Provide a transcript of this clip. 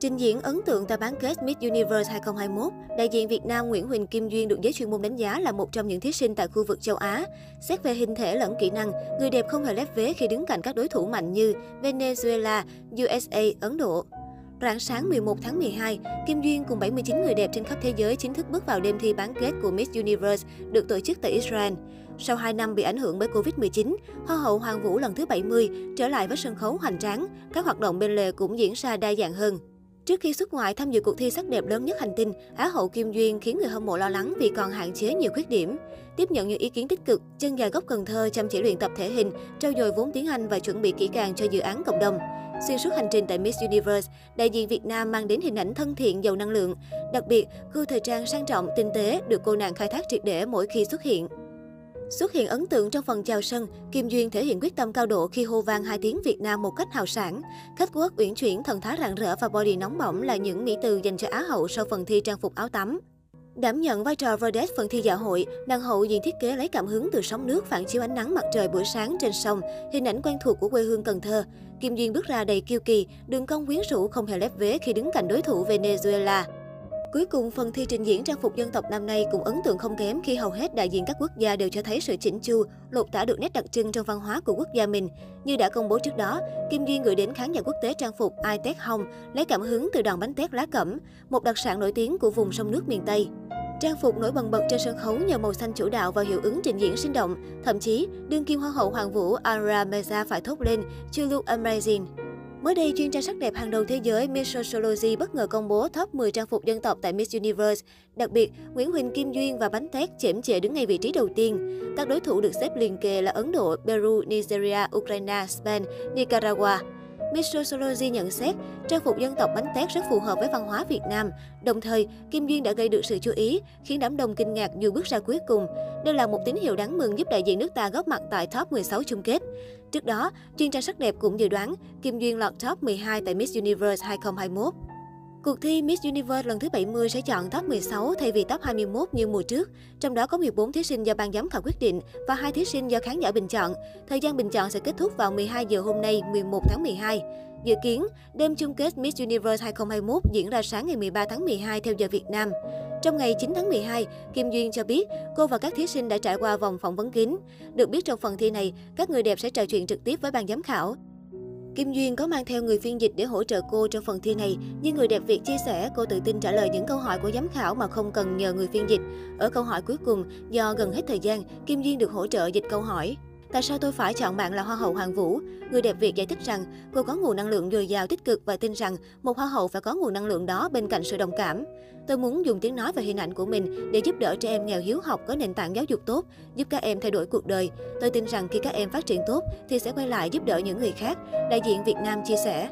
Trình diễn ấn tượng tại bán kết Miss Universe 2021, đại diện Việt Nam Nguyễn Huỳnh Kim Duyên được giới chuyên môn đánh giá là một trong những thí sinh tại khu vực châu Á. Xét về hình thể lẫn kỹ năng, người đẹp không hề lép vế khi đứng cạnh các đối thủ mạnh như Venezuela, USA, Ấn Độ. Rạng sáng 11 tháng 12, Kim Duyên cùng 79 người đẹp trên khắp thế giới chính thức bước vào đêm thi bán kết của Miss Universe được tổ chức tại Israel. Sau 2 năm bị ảnh hưởng bởi Covid-19, Hoa hậu Hoàng Vũ lần thứ 70 trở lại với sân khấu hoành tráng, các hoạt động bên lề cũng diễn ra đa dạng hơn. Trước khi xuất ngoại tham dự cuộc thi sắc đẹp lớn nhất hành tinh, Á hậu Kim Duyên khiến người hâm mộ lo lắng vì còn hạn chế nhiều khuyết điểm. Tiếp nhận những ý kiến tích cực, chân dài gốc Cần Thơ chăm chỉ luyện tập thể hình, trau dồi vốn tiếng Anh và chuẩn bị kỹ càng cho dự án cộng đồng. Xuyên suốt hành trình tại Miss Universe, đại diện Việt Nam mang đến hình ảnh thân thiện, giàu năng lượng. Đặc biệt, gu thời trang sang trọng, tinh tế được cô nàng khai thác triệt để mỗi khi xuất hiện. Xuất hiện ấn tượng trong phần chào sân, Kim Duyên thể hiện quyết tâm cao độ khi hô vang hai tiếng Việt Nam một cách hào sảng. Khách quốc uyển chuyển, thần thái rạng rỡ và body nóng bỏng là những mỹ từ dành cho Á hậu sau phần thi trang phục áo tắm. Đảm nhận vai trò vedette phần thi dạ hội, nàng hậu diện thiết kế lấy cảm hứng từ sóng nước phản chiếu ánh nắng mặt trời buổi sáng trên sông, hình ảnh quen thuộc của quê hương Cần Thơ. Kim Duyên bước ra đầy kiêu kỳ, đường cong quyến rũ không hề lép vế khi đứng cạnh đối thủ Venezuela. Cuối cùng, phần thi trình diễn trang phục dân tộc năm nay cũng ấn tượng không kém khi hầu hết đại diện các quốc gia đều cho thấy sự chỉnh chu, lột tả được nét đặc trưng trong văn hóa của quốc gia mình. Như đã công bố trước đó, Kim Duyên gửi đến khán giả quốc tế trang phục Ai Tét hồng lấy cảm hứng từ đòn bánh tét lá cẩm, một đặc sản nổi tiếng của vùng sông nước miền Tây. Trang phục nổi bần bật trên sân khấu nhờ màu xanh chủ đạo và hiệu ứng trình diễn sinh động. Thậm chí, đương kim hoa hậu Hoàng vũ Ara Meza phải thốt lên, "Chưa look amazing. Mới đây, chuyên gia sắc đẹp hàng đầu thế giới Miss Sociology bất ngờ công bố top 10 trang phục dân tộc tại Miss Universe. Đặc biệt, Nguyễn Huỳnh Kim Duyên và Bánh Tét chễm chệ đứng ngay vị trí đầu tiên. Các đối thủ được xếp liền kề là Ấn Độ, Peru, Nigeria, Ukraine, Spain, Nicaragua. Miss Sociology nhận xét, trang phục dân tộc bánh tét rất phù hợp với văn hóa Việt Nam. Đồng thời, Kim Duyên đã gây được sự chú ý, khiến đám đông kinh ngạc dù bước ra cuối cùng. Đây là một tín hiệu đáng mừng giúp đại diện nước ta góp mặt tại top 16 chung kết. Trước đó, chuyên trang sắc đẹp cũng dự đoán Kim Duyên lọt top 12 tại Miss Universe 2021. Cuộc thi Miss Universe lần thứ 70 sẽ chọn top 16 thay vì top 21 như mùa trước. Trong đó có 14 thí sinh do ban giám khảo quyết định và hai thí sinh do khán giả bình chọn. Thời gian bình chọn sẽ kết thúc vào 12 giờ hôm nay, 11 tháng 12. Dự kiến, đêm chung kết Miss Universe 2021 diễn ra sáng ngày 13 tháng 12 theo giờ Việt Nam. Trong ngày 9 tháng 12, Kim Duyên cho biết cô và các thí sinh đã trải qua vòng phỏng vấn kín. Được biết trong phần thi này, các người đẹp sẽ trò chuyện trực tiếp với ban giám khảo. Kim Duyên có mang theo người phiên dịch để hỗ trợ cô trong phần thi này, nhưng người đẹp Việt chia sẻ cô tự tin trả lời những câu hỏi của giám khảo mà không cần nhờ người phiên dịch. Ở câu hỏi cuối cùng, do gần hết thời gian, Kim Duyên được hỗ trợ dịch câu hỏi. Tại sao tôi phải chọn bạn là Hoa hậu Hoàng Vũ? Người đẹp Việt giải thích rằng cô có nguồn năng lượng dồi dào tích cực và tin rằng một Hoa hậu phải có nguồn năng lượng đó bên cạnh sự đồng cảm. Tôi muốn dùng tiếng nói và hình ảnh của mình để giúp đỡ trẻ em nghèo hiếu học có nền tảng giáo dục tốt, giúp các em thay đổi cuộc đời. Tôi tin rằng khi các em phát triển tốt thì sẽ quay lại giúp đỡ những người khác, đại diện Việt Nam chia sẻ.